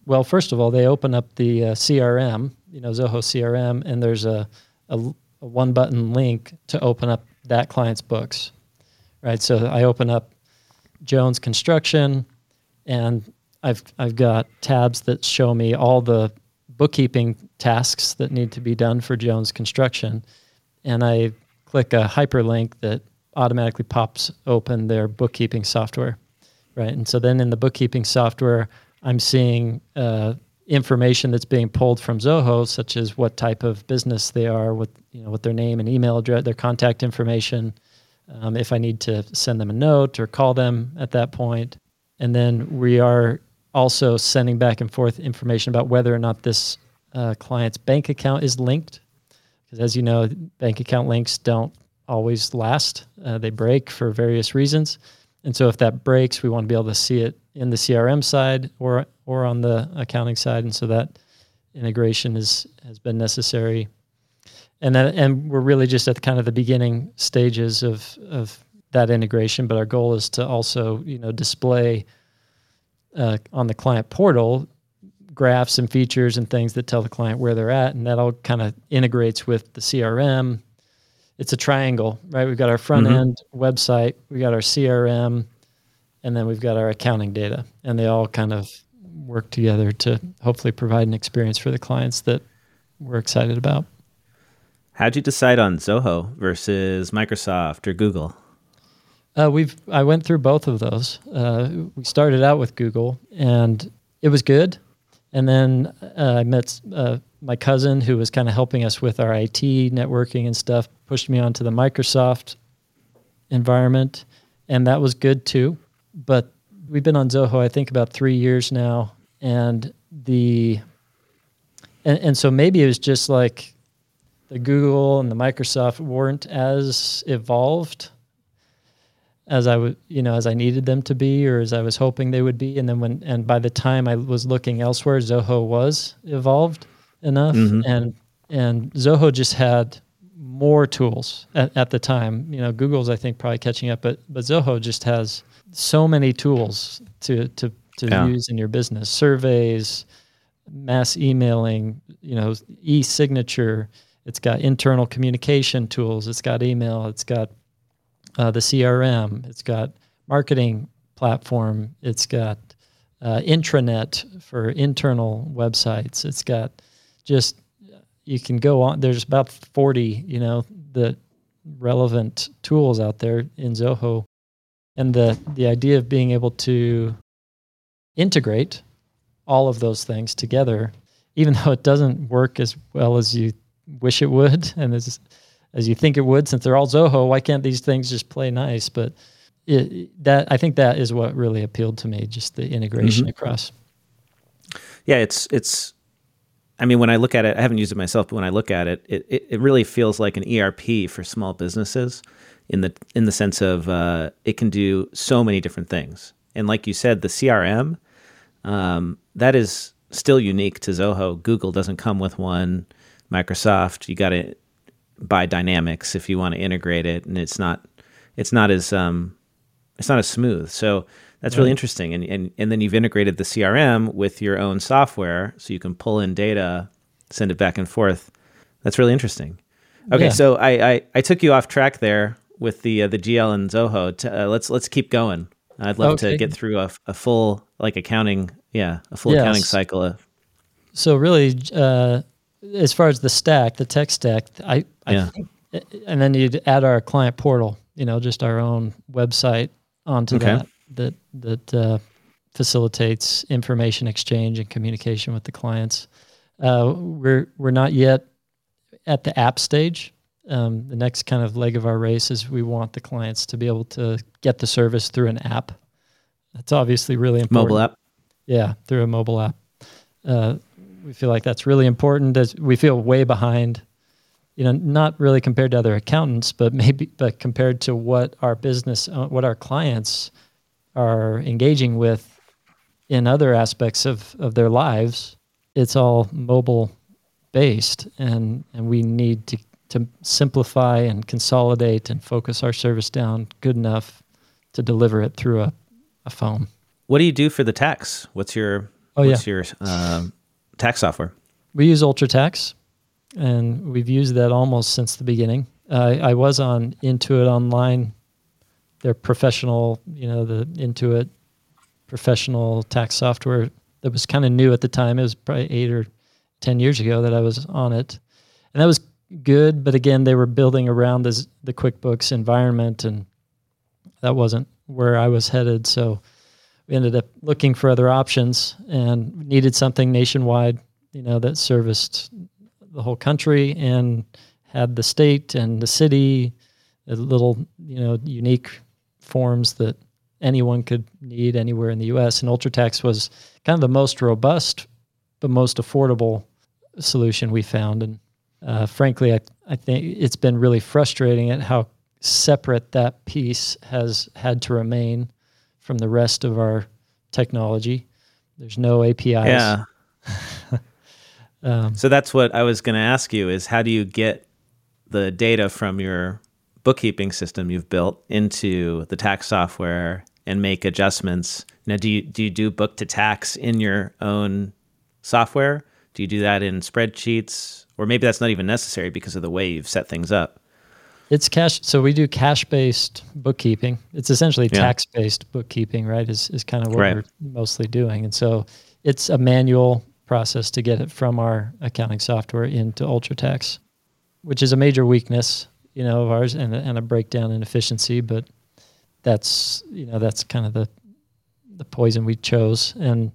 well, first of all, they open up the uh, CRM, you know, Zoho CRM, and there's a, a, a one button link to open up that client's books, right? So I open up Jones Construction, and I've I've got tabs that show me all the bookkeeping tasks that need to be done for Jones Construction, and I click a hyperlink that automatically pops open their bookkeeping software right? And so then in the bookkeeping software, I'm seeing uh, information that's being pulled from Zoho, such as what type of business they are, what you know, what their name and email address, their contact information. Um, if I need to send them a note or call them at that point, and then we are also sending back and forth information about whether or not this uh, client's bank account is linked, because as you know, bank account links don't always last; uh, they break for various reasons. And so if that breaks, we want to be able to see it in the CRM side or or on the accounting side. And so that integration is has been necessary. And then and we're really just at the kind of the beginning stages of of that integration. But our goal is to also you know display uh, on the client portal graphs and features and things that tell the client where they're at, and that all kind of integrates with the CRM it's a triangle, right? We've got our front Mhm. end website, we got our CRM, and then we've got our accounting data, and they all kind of work together to hopefully provide an experience for the clients that we're excited about. How'd you decide on Zoho versus Microsoft or Google? Uh, we've I went through both of those. Uh, we started out with Google, and it was good. And then uh, I met uh, my cousin, who was kind of helping us with our IT networking and stuff. Pushed me onto the Microsoft environment, and that was good too. But we've been on Zoho, I think, about three years now, and the and, and so maybe it was just like the Google and the Microsoft weren't as evolved as I would, you know, as I needed them to be, or as I was hoping they would be. And then when, and by the time I was looking elsewhere, Zoho was evolved enough, Mhm. and and Zoho just had more tools at, at the time. You know, Google's I think probably catching up, but but Zoho just has so many tools to to to Yeah. use in your business. Surveys, mass emailing, you know, e-signature. It's got internal communication tools. It's got email. It's got uh, the CRM. It's got marketing platform. It's got uh, intranet for internal websites. It's got just you can go on. There's about forty, you know, the relevant tools out there in Zoho, and the the idea of being able to integrate all of those things together, even though it doesn't work as well as you wish it would, and as as you think it would, since they're all Zoho, why can't these things just play nice? But it, that I think that is what really appealed to me, just the integration Mhm. across. Yeah, it's it's. I mean, when I look at it, I haven't used it myself, but when I look at it, it, it, it really feels like an ERP for small businesses, in the in the sense of uh, it can do so many different things. And like you said, the CRM, um, that is still unique to Zoho. Google doesn't come with one. Microsoft, you got to buy Dynamics if you want to integrate it, and it's not it's not as um, it's not as smooth. So that's really interesting. And, and and then you've integrated the CRM with your own software, so you can pull in data, send it back and forth. That's really interesting. Okay, Yeah. so I, I I took you off track there with the uh, the GL and Zoho. To, uh, let's let's keep going. I'd love to get through a, a full like accounting, yeah, a full accounting cycle. Of, So really, uh, as far as the stack, the tech stack, I, I Yeah. think, and then you'd add our client portal, you know, just our own website onto Okay. that that that uh, facilitates information exchange and communication with the clients. Uh, we're we're not yet at the app stage. Um, the next kind of leg of our race is we want the clients to be able to get the service through an app. That's obviously really important. Mobile app. Yeah, through a mobile app. Uh, we feel like that's really important. As we feel way behind, you know, not really compared to other accountants, but maybe, but compared to what our business, uh, what our clients are engaging with in other aspects of, of their lives. It's all mobile based, and and we need to to simplify and consolidate and focus our service down good enough to deliver it through a, a phone. What do you do for the tax? What's your Oh, what's your um, tax software? We use UltraTax, and we've used that almost since the beginning. Uh, I was on Intuit Online, their professional, you know, the Intuit professional tax software that was kind of new at the time. It was probably eight or 10 years ago that I was on it. And that was good. But again, they were building around this, the QuickBooks environment, and that wasn't where I was headed. So we ended up looking for other options and needed something nationwide, you know, that serviced the whole country and had the state and the city, the little, you know, unique forms that anyone could need anywhere in the U.S. And UltraTax was kind of the most robust, but most affordable solution we found. And uh, frankly, I, I think it's been really frustrating at how separate that piece has had to remain from the rest of our technology. There's no APIs. Yeah. Um, So that's what I was going to ask you is how do you get the data from your bookkeeping system you've built into the tax software and make adjustments? Now, do you do you do book to tax in your own software? Do you do that in spreadsheets, or maybe that's not even necessary because of the way you've set things up? It's cash. So we do cash-based bookkeeping. It's essentially Yeah. tax-based bookkeeping, right? Is is kind of what Right. we're mostly doing, and so it's a manual process to get it from our accounting software into UltraTax, which is a major weakness, you know, of ours, and a, and a breakdown in efficiency. But that's you know that's kind of the the poison we chose, and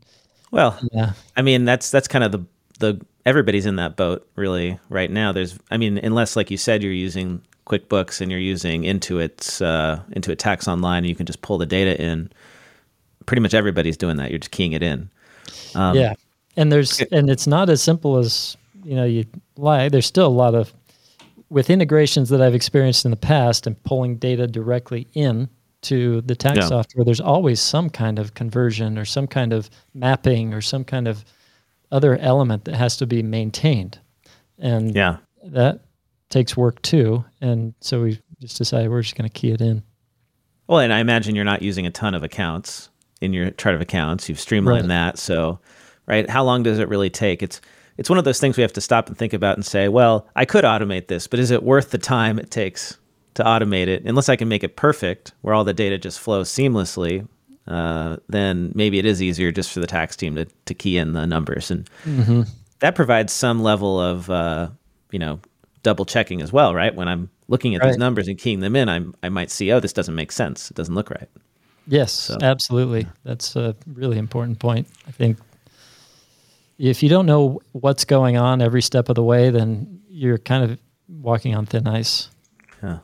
Well, yeah, I mean, that's that's kind of the the everybody's in that boat really right now. There's, I mean, unless like you said, you're using QuickBooks and you're using Intuit's uh, Intuit Tax Online, and you can just pull the data in. Pretty much everybody's doing that. You're just keying it in. Um, yeah, and there's and it's not as simple as you know you lie. There's still a lot of with integrations that I've experienced in the past and pulling data directly in to the tax Yeah. software. There's always some kind of conversion or some kind of mapping or some kind of other element that has to be maintained, and Yeah. that takes work too. And so we just decided we're just going to key it in. Well, and I imagine you're not using a ton of accounts in your chart of accounts. You've streamlined Right. that. So, right, how long does it really take? It's it's one of those things we have to stop and think about and say, well, I could automate this, but is it worth the time it takes to automate it? Unless I can make it perfect, where all the data just flows seamlessly, uh, then maybe it is easier just for the tax team to to key in the numbers, and that provides some level of uh, you know double checking as well, right? When I'm looking at these numbers and keying them in, I'm, I might see, oh, this doesn't make sense. It doesn't look right. Yes, absolutely. That's a really important point. I think if you don't know what's going on every step of the way, then you're kind of walking on thin ice. Yeah.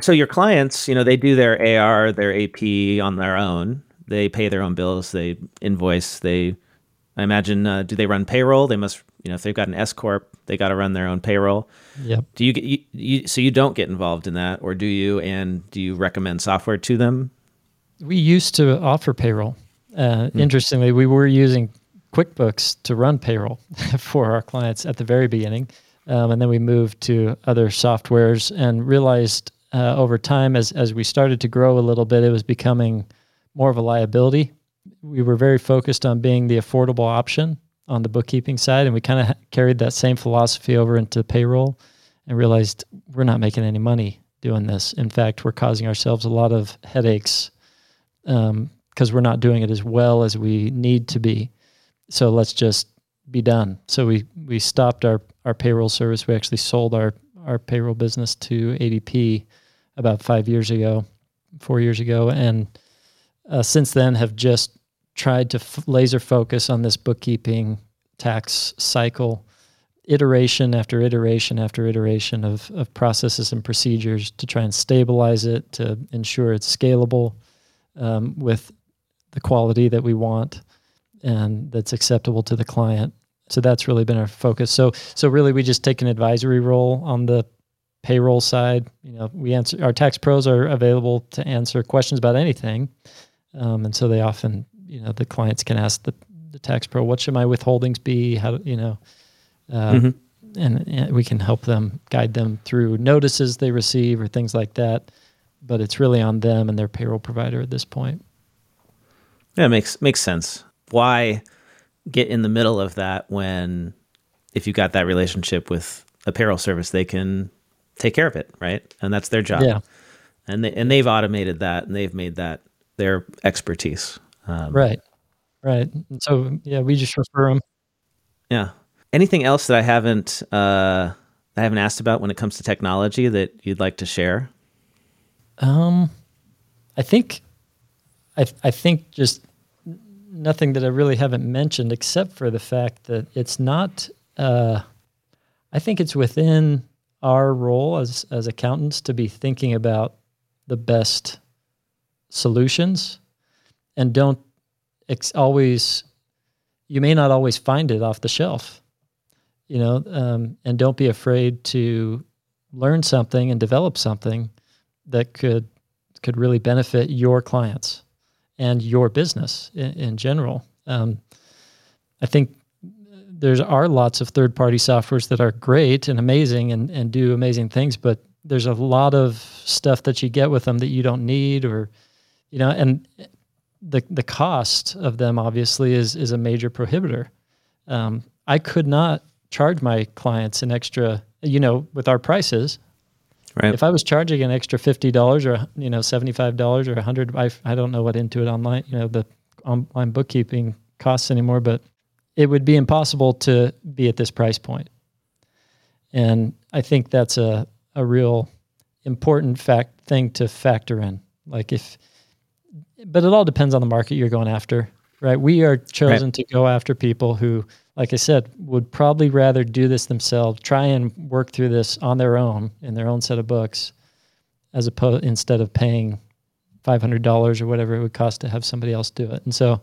so your clients, you know, they do their AR, their AP on their own. They pay their own bills. They invoice. They, I imagine, uh, do they run payroll? They must, you know, if they've got an S corp, they got to run their own payroll. Yep. Do you get you, you? So you don't get involved in that, or do you? And do you recommend software to them? We used to offer payroll. Uh, Interestingly, we were using QuickBooks to run payroll for our clients at the very beginning. Um, and then we moved to other softwares and realized uh, over time, as, as we started to grow a little bit, it was becoming more of a liability. We were very focused on being the affordable option on the bookkeeping side. And we kind of carried that same philosophy over into payroll and realized we're not making any money doing this. In fact, we're causing ourselves a lot of headaches because we're not doing it as well as we need to be. So let's just be done. So we we stopped our our payroll service. We actually sold our our payroll business to ADP about five years ago, four years ago, and uh, since then have just tried to f- laser focus on this bookkeeping tax cycle iteration after iteration after iteration of, of processes and procedures to try and stabilize it to ensure it's scalable um, with the quality that we want and that's acceptable to the client. So that's really been our focus. So so really we just take an advisory role on the payroll side. You know, we answer our tax pros are available to answer questions about anything, um, and so they often you know the clients can ask the the tax pro, what should my withholdings be? How you know, uh, mm-hmm. and, and we can help them guide them through notices they receive or things like that. But it's really on them and their payroll provider at this point. Yeah, makes makes sense. Why get in the middle of that when if you've got that relationship with a payroll service, they can take care of it, right? And that's their job. Yeah. And they and they've automated that and they've made that their expertise. Um, right. Right. So yeah, we just refer them. Yeah. Anything else that I haven't uh, I haven't asked about when it comes to technology that you'd like to share? Um, I think, I I think just nothing that I really haven't mentioned except for the fact that it's not. Uh, I think it's within our role as as accountants to be thinking about the best solutions and don't ex- always you may not always find it off the shelf you know um, and don't be afraid to learn something and develop something that could could really benefit your clients and your business in, in general. Um, i think there are lots of third party softwares that are great and amazing and, and do amazing things, but there's a lot of stuff that you get with them that you don't need or you know and the the cost of them obviously is is a major prohibitor um, i could not charge my clients an extra you know with our prices right if i was charging an extra $50 or you know $75 or a 100 I, I don't know what intuit online you know the online bookkeeping costs anymore but it would be impossible to be at this price point. And I think that's a, a real important fact thing to factor in. Like if, but it all depends on the market you're going after, right? We are chosen right. to go after people who, like I said, would probably rather do this themselves, try and work through this on their own in their own set of books, as opposed instead of paying five hundred dollars or whatever it would cost to have somebody else do it. And so,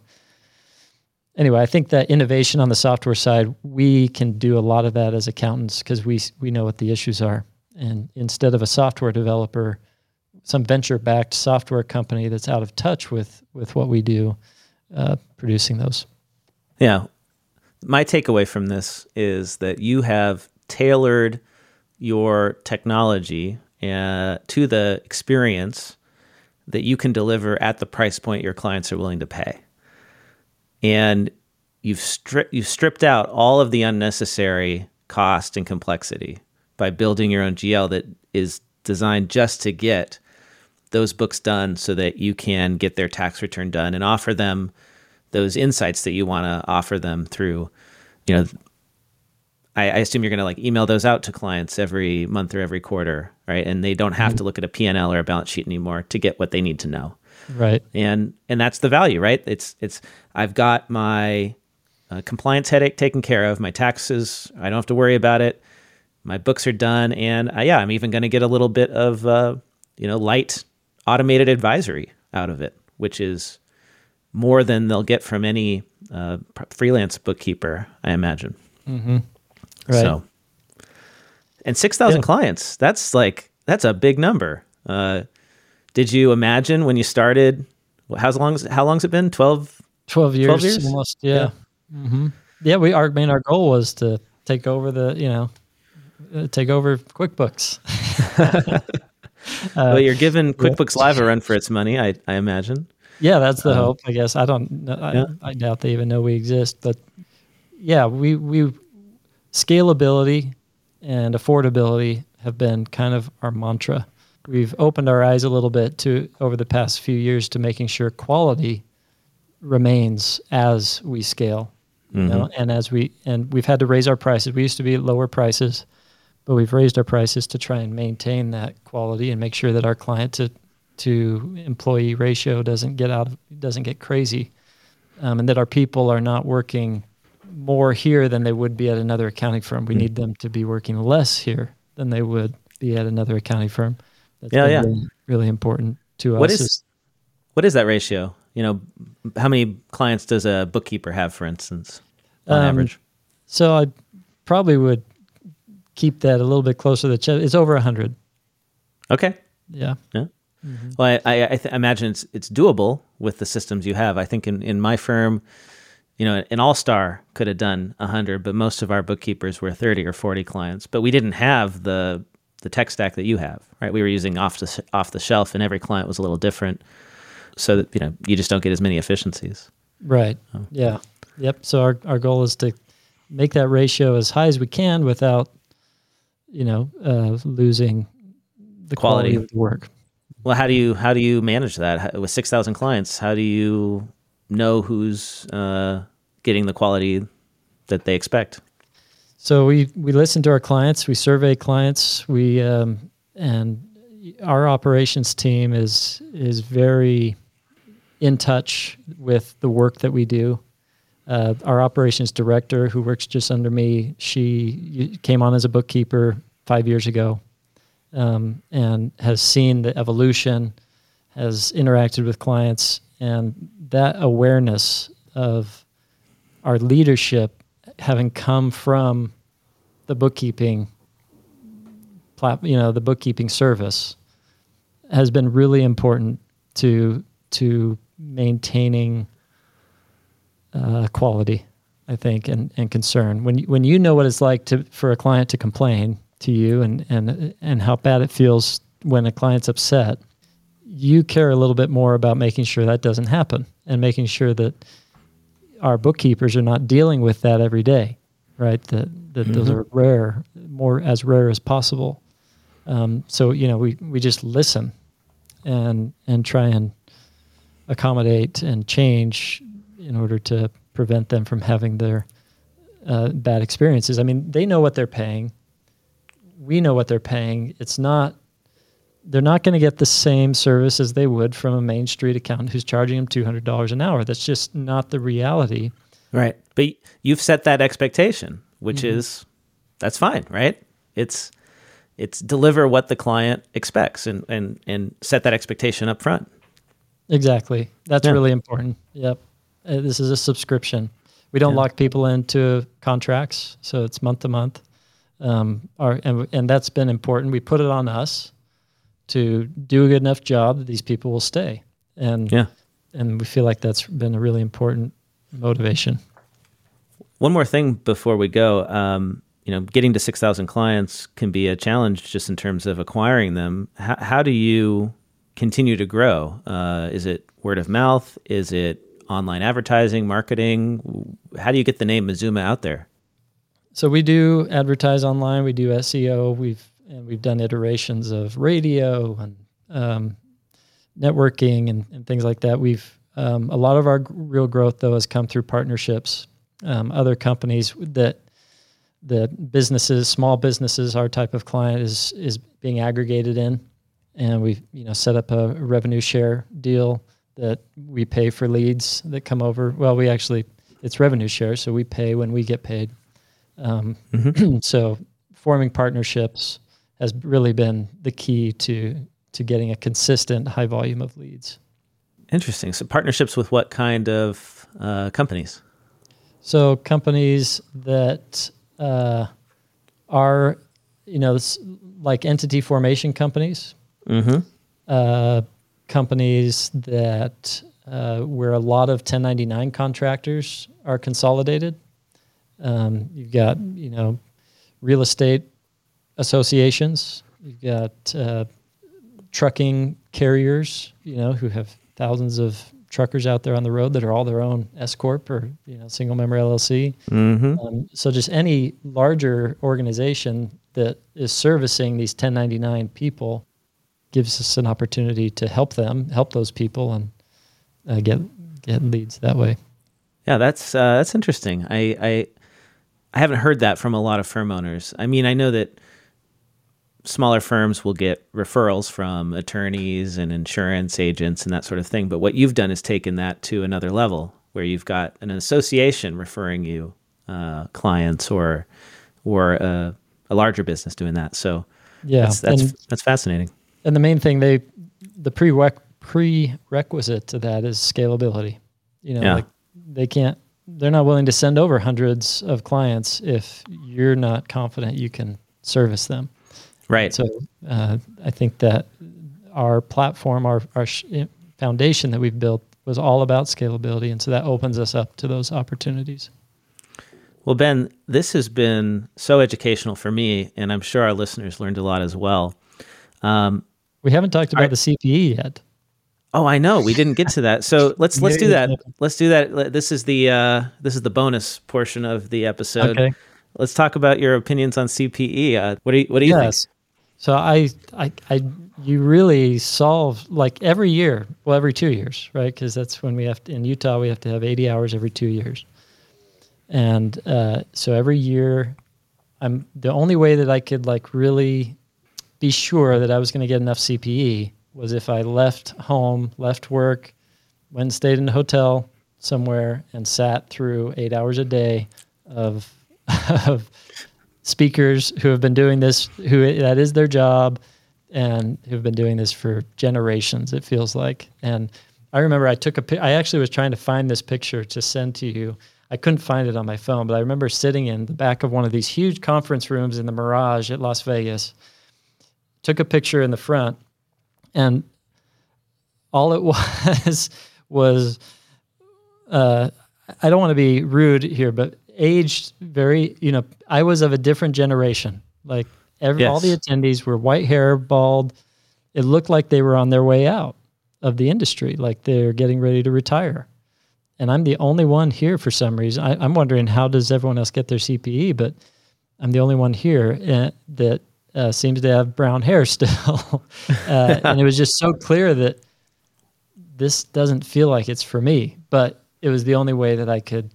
anyway, I think that innovation on the software side, we can do a lot of that as accountants because we we know what the issues are. And instead of a software developer, some venture-backed software company that's out of touch with with what we do, uh, producing those. Yeah, my takeaway from this is that you have tailored your technology uh, to the experience that you can deliver at the price point your clients are willing to pay and you've stri- you've stripped out all of the unnecessary cost and complexity by building your own GL that is designed just to get those books done so that you can get their tax return done and offer them those insights that you want to offer them through you know I, I assume you're going to like email those out to clients every month or every quarter right? And they don't have mm-hmm. to look at a p&l or a balance sheet anymore to get what they need to know. Right. And and that's the value right? It's it's i've got my uh, compliance headache taken care of my taxes i don't have to worry about it my books are done and uh, yeah i'm even going to get a little bit of uh, you know light automated advisory out of it which is more than they'll get from any uh, freelance bookkeeper i imagine mm-hmm. right so and 6000 yeah. clients that's like that's a big number uh, did you imagine when you started? How's long? How long's it been? 12, 12 years, 12 years? almost. Yeah. Yeah. Mm-hmm. yeah. We our main our goal was to take over the you know uh, take over QuickBooks. uh, well, you're giving QuickBooks yeah. Live a run for its money, I I imagine. Yeah, that's the um, hope. I guess I don't. I, yeah. I doubt they even know we exist, but yeah, we we scalability and affordability have been kind of our mantra we've opened our eyes a little bit to over the past few years to making sure quality remains as we scale. Mm-hmm. You know, mm-hmm. and as we and we've had to raise our prices. We used to be lower prices, but we've raised our prices to try and maintain that quality and make sure that our client to to employee ratio doesn't get out of, doesn't get crazy, um, and that our people are not working more here than they would be at another accounting firm. We mm need them to be working less here than they would be at another accounting firm. That's yeah, yeah. Really, really, important to what us. Is, what is that ratio? You know, how many clients does a bookkeeper have, for instance, on um, average? So I probably would keep that a little bit closer to the chest. It's over 100. Okay. Yeah. Yeah. Mm-hmm. Well, I, I, I th- imagine it's it's doable with the systems you have. I think in, in my firm, you know, an all star could have done hundred, but most of our bookkeepers were thirty or forty clients. But we didn't have the the tech stack that you have, right? We were using off the off the shelf, and every client was a little different, so that you know you just don't get as many efficiencies. Right. Oh. Yeah. Yep. So our our goal is to make that ratio as high as we can without, you know, uh, losing the quality. quality of the work. Well, how do you how do you manage that with six thousand clients? How do you know who's uh, getting the quality that they expect? So we we listen to our clients, we survey clients, we um, and our operations team is is very in touch with the work that we do. Uh, our operations director, who works just under me, she came on as a bookkeeper five years ago um, and has seen the evolution, has interacted with clients, and that awareness of our leadership having come from the bookkeeping you know the bookkeeping service has been really important to to maintaining uh, quality I think and, and concern when you, when you know what it's like to for a client to complain to you and and and how bad it feels when a client's upset, you care a little bit more about making sure that doesn't happen and making sure that our bookkeepers are not dealing with that every day, right? That that mm-hmm. those are rare, more as rare as possible. Um, so you know, we we just listen and and try and accommodate and change in order to prevent them from having their uh, bad experiences. I mean, they know what they're paying we know what they're paying. It's not they're not going to get the same service as they would from a main street accountant who's charging them $200 an hour. That's just not the reality. Right. But you've set that expectation, which mm-hmm. is that's fine, right? It's it's deliver what the client expects and and and set that expectation up front. Exactly. That's yeah. really important. Yep. Uh, this is a subscription. We don't yeah. lock people into contracts, so it's month to month. Um, our, and, and that's been important. We put it on us to do a good enough job that these people will stay. And yeah. and we feel like that's been a really important motivation. One more thing before we go. Um, you know, getting to 6,000 clients can be a challenge just in terms of acquiring them. How, how do you continue to grow? Uh, is it word of mouth? Is it online advertising, marketing? How do you get the name Mazuma out there? So we do advertise online. We do SEO. We've and we've done iterations of radio and um, networking and, and, things like that. We've um, a lot of our real growth though has come through partnerships. Um, other companies that the businesses, small businesses, our type of client is is being aggregated in, and we've you know set up a revenue share deal that we pay for leads that come over. Well, we actually it's revenue share, so we pay when we get paid. Um, mm-hmm. so forming partnerships has really been the key to to getting a consistent high volume of leads. Interesting. So partnerships with what kind of uh, companies? So companies that uh, are, you know, like entity formation companies. Mm-hmm. Uh, companies that uh, where a lot of 1099 contractors are consolidated. Um, you've got you know real estate associations. You've got uh, trucking carriers, you know, who have thousands of truckers out there on the road that are all their own S corp or you know single member LLC. Mm-hmm. Um, so just any larger organization that is servicing these 1099 people gives us an opportunity to help them, help those people, and uh, get get leads that way. Yeah, that's uh, that's interesting. I, I I haven't heard that from a lot of firm owners. I mean, I know that smaller firms will get referrals from attorneys and insurance agents and that sort of thing. But what you've done is taken that to another level where you've got an association referring you uh, clients or or a, a larger business doing that. So Yeah, that's that's, and that's fascinating. And the main thing they the prereq- prerequisite to that is scalability. You know, Yeah. like they can't they're not willing to send over hundreds of clients if you're not confident you can service them. Right. So uh, I think that our platform, our our sh- foundation that we've built was all about scalability, and so that opens us up to those opportunities. Well, Ben, this has been so educational for me, and I'm sure our listeners learned a lot as well. Um, We haven't talked about the CPE yet. oh, I know we didn't get to that, so let's let's do that. Let's do that. This is the uh, this is the bonus portion of the episode. Okay. Let's talk about your opinions on CPE. Uh, what do you What do you yes. So I, I, I, you really solve like every year, well, every two years, right? Because that's when we have to, in Utah, we have to have 80 hours every two years. And uh, so every year, I'm the only way that I could like really be sure that I was going to get enough CPE was if I left home, left work, went and stayed in a hotel somewhere and sat through eight hours a day of, of speakers who have been doing this, who that is their job, and who've been doing this for generations. It feels like. And I remember I took a. I actually was trying to find this picture to send to you. I couldn't find it on my phone, but I remember sitting in the back of one of these huge conference rooms in the Mirage at Las Vegas. Took a picture in the front, and all it was was uh, I don't want to be rude here, but aged very, you know, I was of a different generation. Like every, all the attendees were white hair, bald. It looked like they were on their way out of the industry, like they're getting ready to retire. And I'm the only one here for some reason. I, I'm wondering how does everyone else get their CPE, but I'm the only one here uh, that uh, seems to have brown hair still. uh, and it was just so clear that this doesn't feel like it's for me, but it was the only way that I could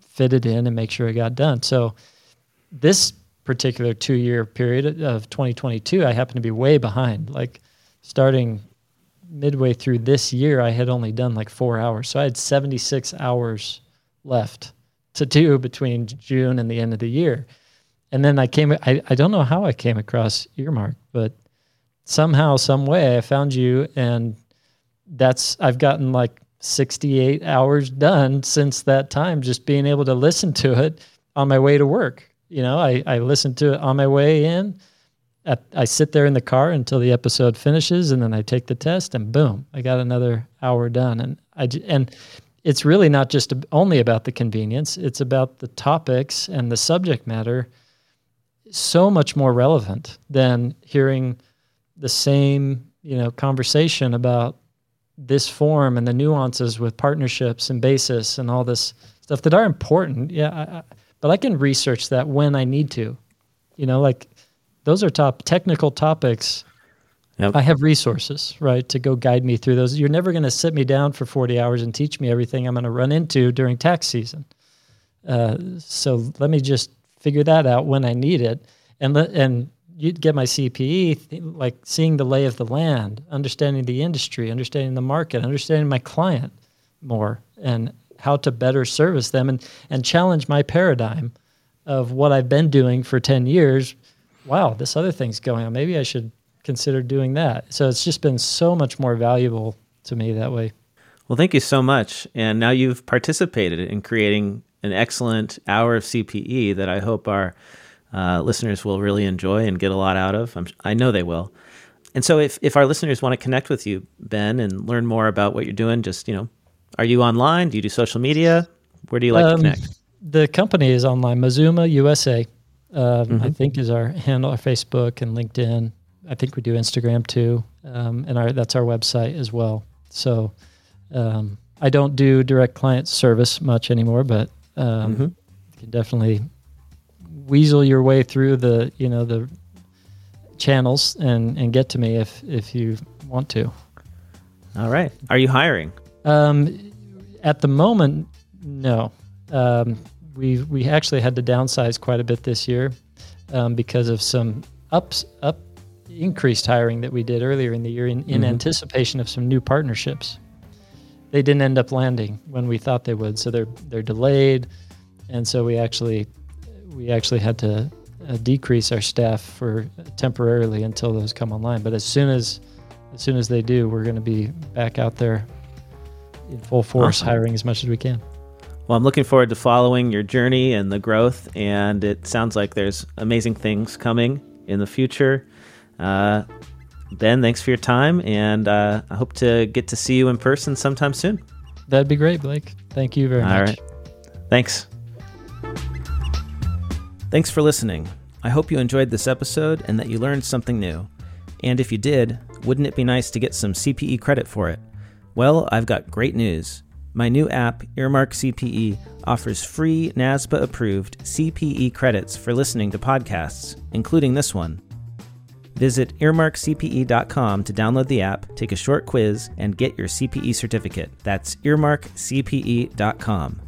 fit it in and make sure it got done. So this particular two year period of 2022, I happen to be way behind. Like starting midway through this year, I had only done like four hours. So I had 76 hours left to do between June and the end of the year. And then I came, I, I don't know how I came across Earmark, but somehow, some way I found you and that's I've gotten like 68 hours done since that time just being able to listen to it on my way to work. You know, I I listen to it on my way in. At, I sit there in the car until the episode finishes and then I take the test and boom, I got another hour done and I and it's really not just only about the convenience, it's about the topics and the subject matter so much more relevant than hearing the same, you know, conversation about this form and the nuances with partnerships and basis and all this stuff that are important. Yeah, I, I, but I can research that when I need to. You know, like those are top technical topics. Yep. I have resources, right, to go guide me through those. You're never going to sit me down for 40 hours and teach me everything I'm going to run into during tax season. Uh, so let me just figure that out when I need it, and let and you'd get my CPE, th- like seeing the lay of the land, understanding the industry, understanding the market, understanding my client more, and how to better service them, and and challenge my paradigm of what I've been doing for 10 years. Wow, this other thing's going on. Maybe I should consider doing that. So it's just been so much more valuable to me that way. Well, thank you so much. And now you've participated in creating an excellent hour of CPE that I hope our uh, listeners will really enjoy and get a lot out of. I'm, I know they will. And so, if, if our listeners want to connect with you, Ben, and learn more about what you're doing, just, you know, are you online? Do you do social media? Where do you like to Um, connect? The company is online, Mazuma USA. Um, I Mm-hmm. think is our handle, our Facebook and LinkedIn. I think we do Instagram too, um, and our that's our website as well. So um, I don't do direct client service much anymore, but um, Mhm. you can definitely weasel your way through the you know the channels and and get to me if if you want to. All right. Are you hiring? Um, at the moment, no. Um, we we actually had to downsize quite a bit this year um, because of some ups up increased hiring that we did earlier in the year in, in Mhm. anticipation of some new partnerships. They didn't end up landing when we thought they would, so they're they're delayed. and so we actually we actually had to uh, decrease our staff for temporarily until those come online. But as soon as as soon as they do, we're going to be back out there in full force, awesome. hiring as much as we can. Well, I'm looking forward to following your journey and the growth, and it sounds like there's amazing things coming in the future. Uh, ben, thanks for your time, and uh, I hope to get to see you in person sometime soon. That'd be great, Blake. Thank you very All much. All right. Thanks. Thanks for listening. I hope you enjoyed this episode and that you learned something new. And if you did, wouldn't it be nice to get some CPE credit for it? Well, I've got great news. My new app, Earmark CPE, offers free NASBA approved CPE credits for listening to podcasts, including this one. Visit earmarkcpe.com to download the app, take a short quiz, and get your CPE certificate. That's earmarkcpe.com.